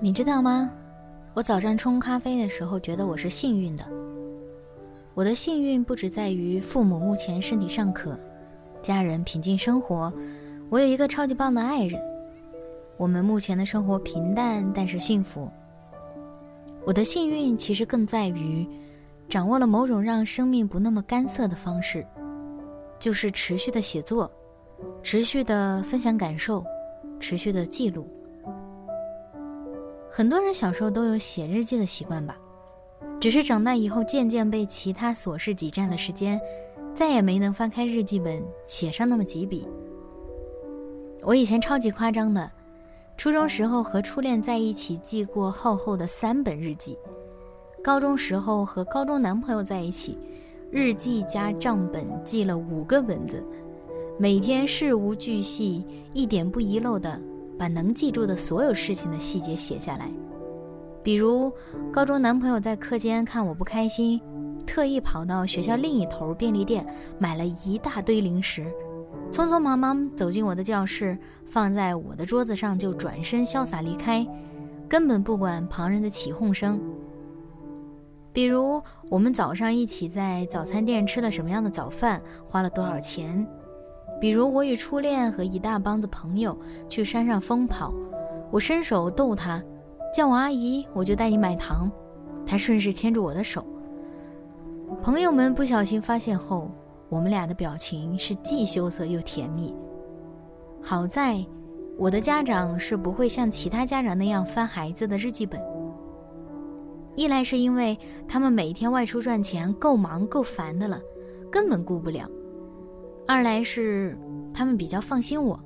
你知道吗？我早上冲咖啡的时候，觉得我是幸运的。我的幸运不只在于父母目前身体尚可，家人平静生活，我有一个超级棒的爱人。我们目前的生活平淡，但是幸福。我的幸运其实更在于，掌握了某种让生命不那么干涩的方式，就是持续的写作，持续的分享感受，持续的记录。很多人小时候都有写日记的习惯吧，只是长大以后渐渐被其他琐事挤占了时间，再也没能翻开日记本写上那么几笔。我以前超级夸张的，初中时候和初恋在一起记过厚厚的三本日记，高中时候和高中男朋友在一起，日记加账本记了五个本子，每天事无巨细，一点不遗漏的。把能记住的所有事情的细节写下来，比如高中男朋友在课间看我不开心，特意跑到学校另一头便利店买了一大堆零食，匆匆忙忙走进我的教室，放在我的桌子上就转身潇洒离开，根本不管旁人的起哄声。比如我们早上一起在早餐店吃了什么样的早饭，花了多少钱。比如我与初恋和一大帮子朋友去山上疯跑，我伸手逗他，叫我阿姨，我就带你买糖，他顺势牵住我的手。朋友们不小心发现后，我们俩的表情是既羞涩又甜蜜。好在，我的家长是不会像其他家长那样翻孩子的日记本。一来是因为他们每天外出赚钱，够忙够烦的了，根本顾不了。二来是他们比较放心我，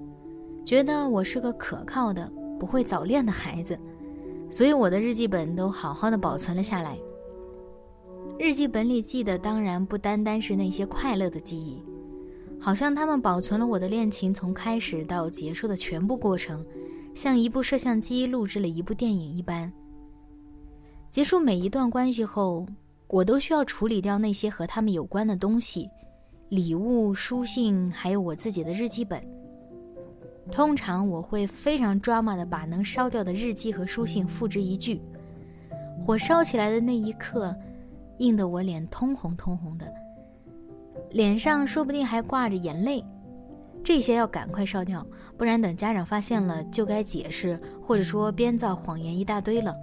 觉得我是个可靠的、不会早恋的孩子，所以我的日记本都好好的保存了下来。日记本里记的当然不单单是那些快乐的记忆，好像他们保存了我的恋情从开始到结束的全部过程，像一部摄像机录制了一部电影一般。结束每一段关系后，我都需要处理掉那些和他们有关的东西。礼物、书信，还有我自己的日记本。通常我会非常 drama 的把能烧掉的日记和书信付之一炬。火烧起来的那一刻，映得我脸通红通红的，脸上说不定还挂着眼泪。这些要赶快烧掉，不然等家长发现了就该解释，或者说编造谎言一大堆了。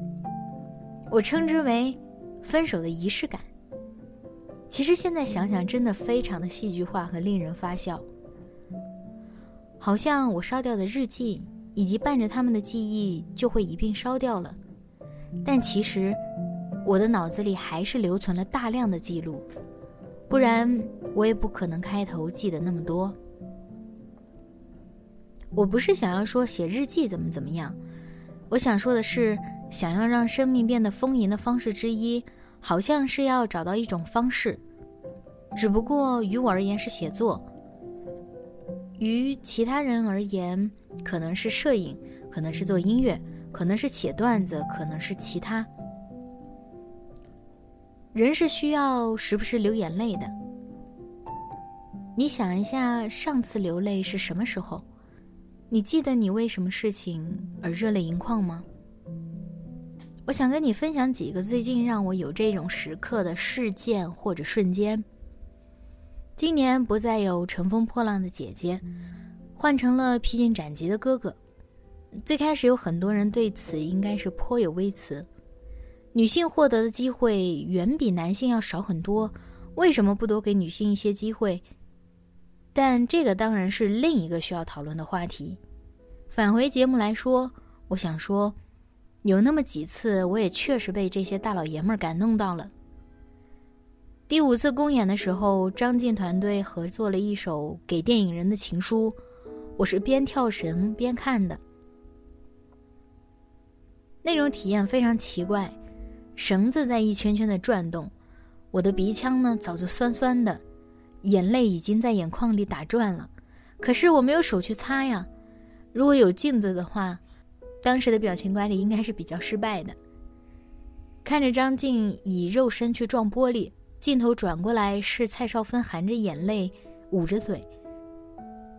我称之为分手的仪式感。其实现在想想，真的非常的戏剧化和令人发笑。好像我烧掉的日记，以及伴着他们的记忆就会一并烧掉了，但其实我的脑子里还是留存了大量的记录，不然我也不可能开头记得那么多。我不是想要说写日记怎么怎么样，我想说的是，想要让生命变得丰盈的方式之一。好像是要找到一种方式，只不过于我而言是写作，于其他人而言可能是摄影，可能是做音乐，可能是写段子，可能是其他。人是需要时不时流眼泪的。你想一下，上次流泪是什么时候？你记得你为什么事情而热泪盈眶吗？我想跟你分享几个最近让我有这种时刻的事件或者瞬间。今年不再有乘风破浪的姐姐，换成了披荆斩棘的哥哥。最开始有很多人对此应该是颇有微词，女性获得的机会远比男性要少很多，为什么不多给女性一些机会？但这个当然是另一个需要讨论的话题。返回节目来说，我想说。有那么几次，我也确实被这些大老爷们儿感动到了。第五次公演的时候，张晋团队合作了一首给电影人的情书，我是边跳绳边看的。那种体验非常奇怪，绳子在一圈圈的转动，我的鼻腔呢早就酸酸的，眼泪已经在眼眶里打转了，可是我没有手去擦呀。如果有镜子的话。当时的表情管理应该是比较失败的。看着张静以肉身去撞玻璃，镜头转过来是蔡少芬含着眼泪捂着嘴。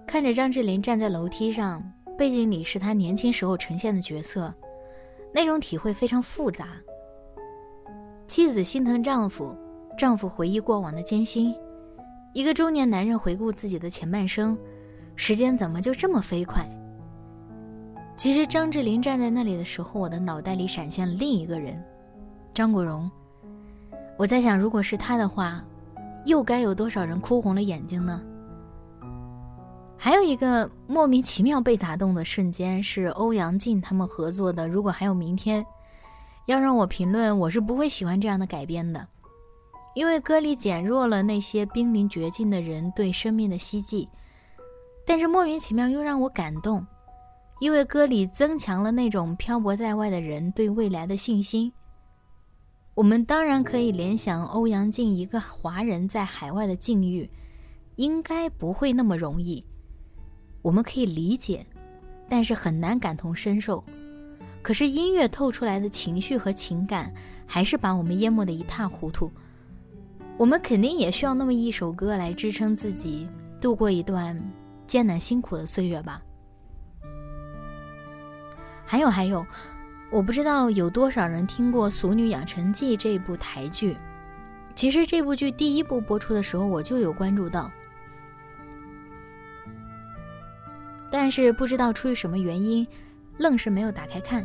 看着张智霖站在楼梯上，背景里是他年轻时候呈现的角色，那种体会非常复杂。妻子心疼丈夫，丈夫回忆过往的艰辛，一个中年男人回顾自己的前半生，时间怎么就这么飞快？其实张智霖站在那里的时候，我的脑袋里闪现了另一个人，张国荣。我在想，如果是他的话，又该有多少人哭红了眼睛呢？还有一个莫名其妙被打动的瞬间是欧阳靖他们合作的《如果还有明天》。要让我评论，我是不会喜欢这样的改编的，因为歌里减弱了那些濒临绝境的人对生命的希冀，但是莫名其妙又让我感动。因为歌里增强了那种漂泊在外的人对未来的信心。我们当然可以联想欧阳靖一个华人在海外的境遇，应该不会那么容易。我们可以理解，但是很难感同身受。可是音乐透出来的情绪和情感，还是把我们淹没的一塌糊涂。我们肯定也需要那么一首歌来支撑自己度过一段艰难辛苦的岁月吧。还有还有，我不知道有多少人听过《俗女养成记》这部台剧。其实这部剧第一部播出的时候，我就有关注到，但是不知道出于什么原因，愣是没有打开看。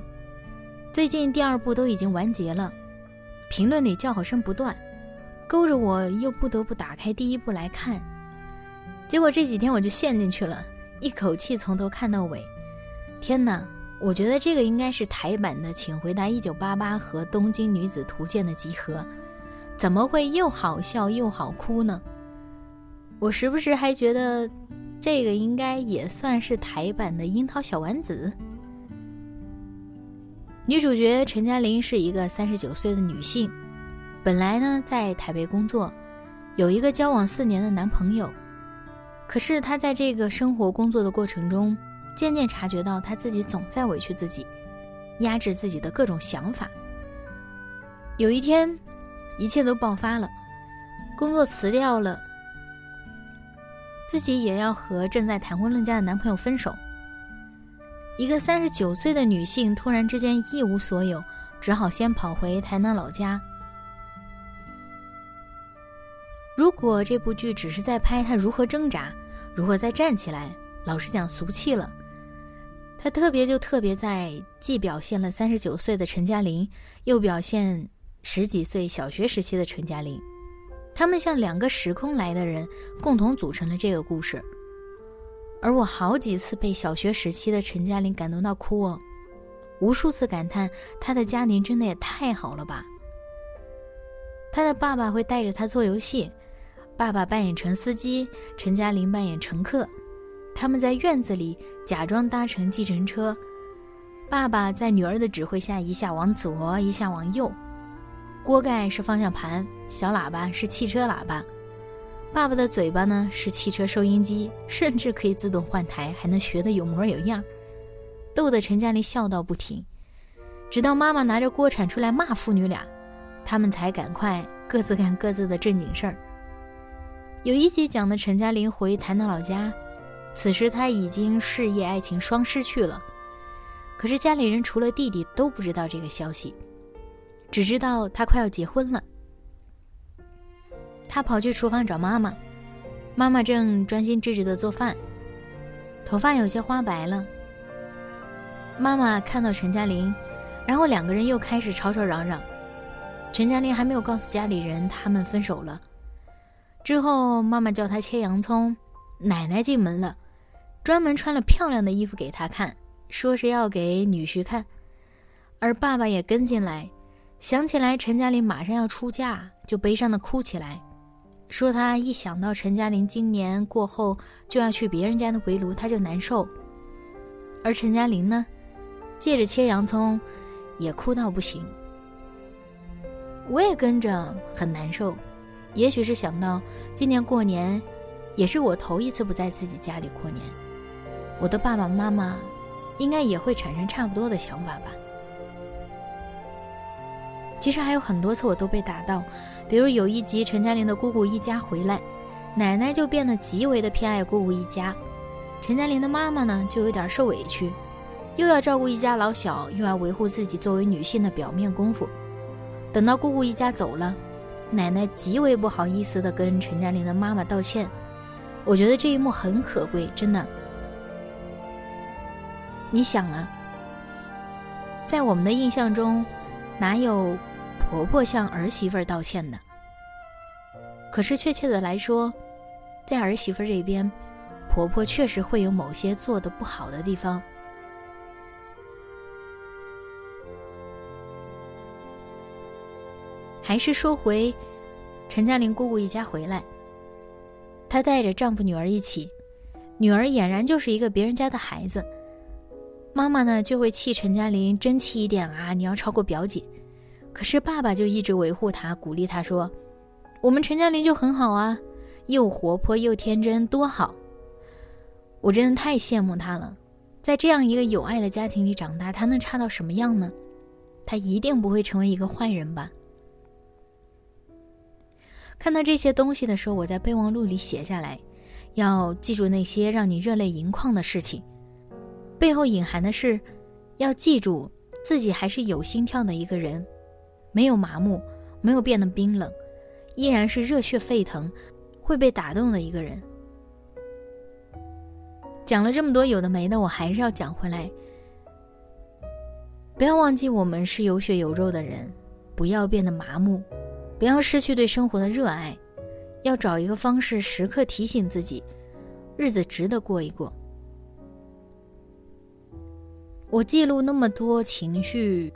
最近第二部都已经完结了，评论里叫好声不断，勾着我又不得不打开第一部来看。结果这几天我就陷进去了，一口气从头看到尾。天哪！我觉得这个应该是台版的《请回答一九八八》和《东京女子图鉴》的集合，怎么会又好笑又好哭呢？我时不时还觉得，这个应该也算是台版的《樱桃小丸子》。女主角陈嘉玲是一个三十九岁的女性，本来呢在台北工作，有一个交往四年的男朋友，可是她在这个生活工作的过程中。渐渐察觉到，他自己总在委屈自己，压制自己的各种想法。有一天，一切都爆发了，工作辞掉了，自己也要和正在谈婚论嫁的男朋友分手。一个三十九岁的女性突然之间一无所有，只好先跑回台南老家。如果这部剧只是在拍她如何挣扎，如何再站起来，老实讲，俗气了。他特别就特别在，既表现了三十九岁的陈嘉玲，又表现十几岁小学时期的陈嘉玲，他们像两个时空来的人，共同组成了这个故事。而我好几次被小学时期的陈嘉玲感动到哭哦，无数次感叹他的家庭真的也太好了吧。他的爸爸会带着他做游戏，爸爸扮演成司机，陈嘉玲扮演乘客。他们在院子里假装搭乘计程车，爸爸在女儿的指挥下一下往左，一下往右，锅盖是方向盘，小喇叭是汽车喇叭，爸爸的嘴巴呢是汽车收音机，甚至可以自动换台，还能学得有模有样，逗得陈嘉玲笑到不停。直到妈妈拿着锅铲出来骂父女俩，他们才赶快各自干各自的正经事儿。有一集讲的陈嘉玲回台南老家。此时他已经事业爱情双失去了，可是家里人除了弟弟都不知道这个消息，只知道他快要结婚了。他跑去厨房找妈妈，妈妈正专心致志的做饭，头发有些花白了。妈妈看到陈嘉玲，然后两个人又开始吵吵嚷嚷。陈嘉玲还没有告诉家里人他们分手了。之后妈妈叫他切洋葱，奶奶进门了。专门穿了漂亮的衣服给他看，说是要给女婿看。而爸爸也跟进来。想起来陈嘉玲马上要出嫁，就悲伤的哭起来，说他一想到陈嘉玲今年过后就要去别人家的围炉，他就难受。而陈嘉玲呢，借着切洋葱，也哭到不行。我也跟着很难受，也许是想到今年过年，也是我头一次不在自己家里过年，我的爸爸妈妈应该也会产生差不多的想法吧。其实还有很多次我都被打到，比如有一集陈嘉玲的姑姑一家回来，奶奶就变得极为的偏爱姑姑一家，陈嘉玲的妈妈呢就有点受委屈，又要照顾一家老小，又要维护自己作为女性的表面功夫。等到姑姑一家走了，奶奶极为不好意思的跟陈嘉玲的妈妈道歉。我觉得这一幕很可贵，真的。你想啊，在我们的印象中。哪有婆婆向儿媳妇道歉的？可是确切的来说，在儿媳妇这边，婆婆确实会有某些做的不好的地方。还是说回陈嘉玲姑姑一家回来，她带着丈夫女儿一起，女儿俨然就是一个别人家的孩子。妈妈呢就会气陈嘉玲争气一点啊，你要超过表姐。可是爸爸就一直维护她，鼓励她说：“我们陈嘉玲就很好啊，又活泼又天真，多好。”我真的太羡慕她了，在这样一个有爱的家庭里长大，她能差到什么样呢？她一定不会成为一个坏人吧？看到这些东西的时候，我在备忘录里写下来，要记住那些让你热泪盈眶的事情。背后隐含的是，要记住自己还是有心跳的一个人，没有麻木，没有变得冰冷，依然是热血沸腾，会被打动的一个人。讲了这么多有的没的，我还是要讲回来。不要忘记我们是有血有肉的人，不要变得麻木，不要失去对生活的热爱，要找一个方式时刻提醒自己，日子值得过一过。我记录那么多情绪，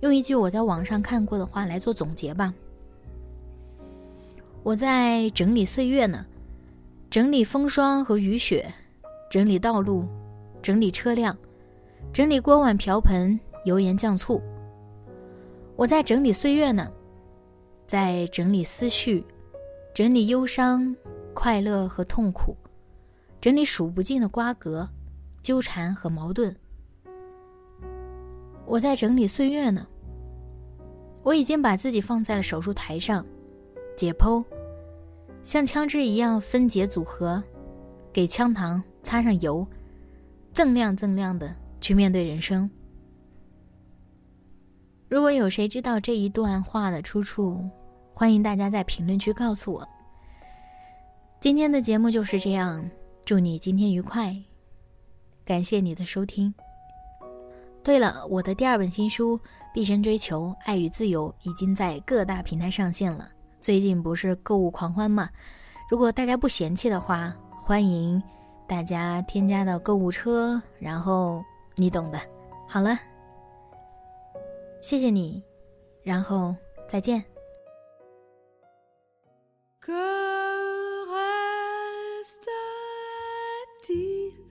用一句我在网上看过的话来做总结吧。我在整理岁月呢，整理风霜和雨雪，整理道路，整理车辆，整理锅碗瓢盆、油盐酱醋。我在整理岁月呢，在整理思绪，整理忧伤、快乐和痛苦，整理数不尽的瓜葛、纠缠和矛盾。我在整理岁月呢。我已经把自己放在了手术台上，解剖，像枪支一样分解组合，给枪膛擦上油，锃亮锃亮的去面对人生。如果有谁知道这一段话的出处，欢迎大家在评论区告诉我。今天的节目就是这样，祝你今天愉快，感谢你的收听。对了，我的第二本新书《毕生追求爱与自由》已经在各大平台上线了。最近不是购物狂欢嘛？如果大家不嫌弃的话，欢迎大家添加到购物车，然后你懂的。好了，谢谢你，然后再见。un paysage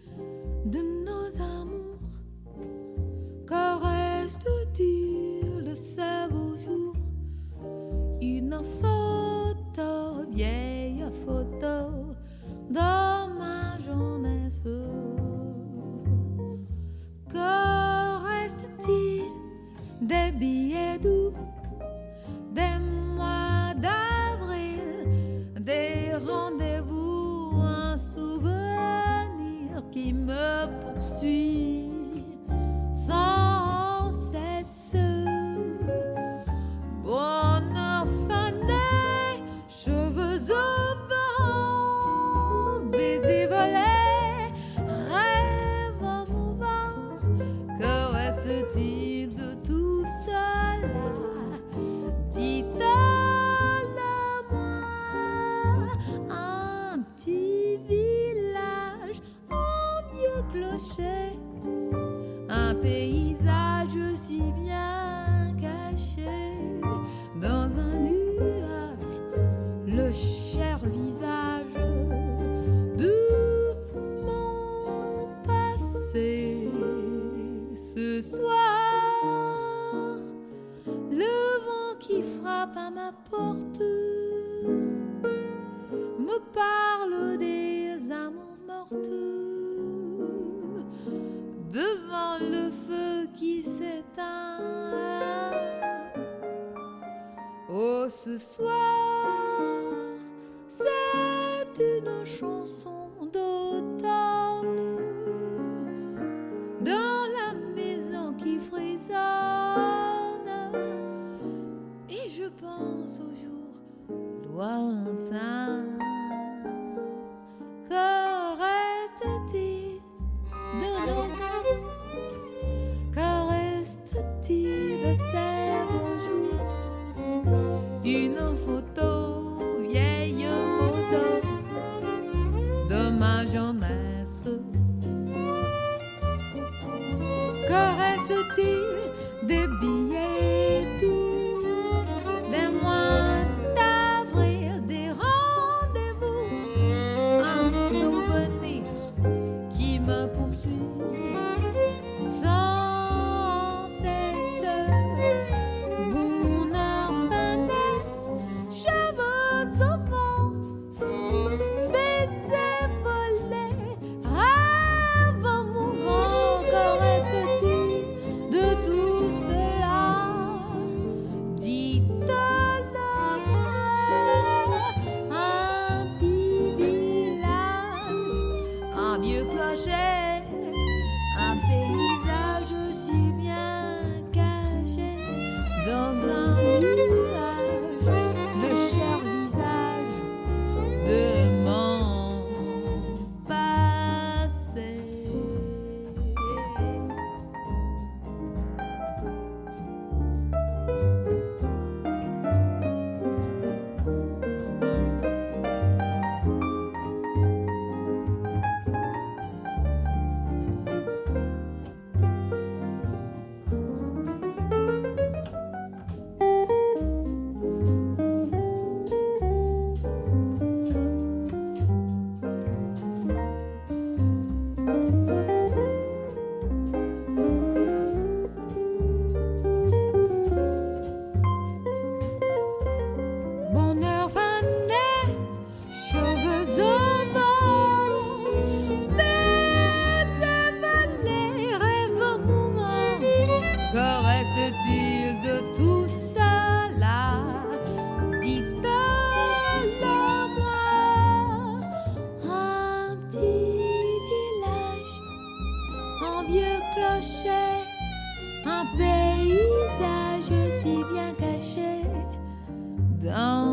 vieux clocher, un paysage si bien caché dans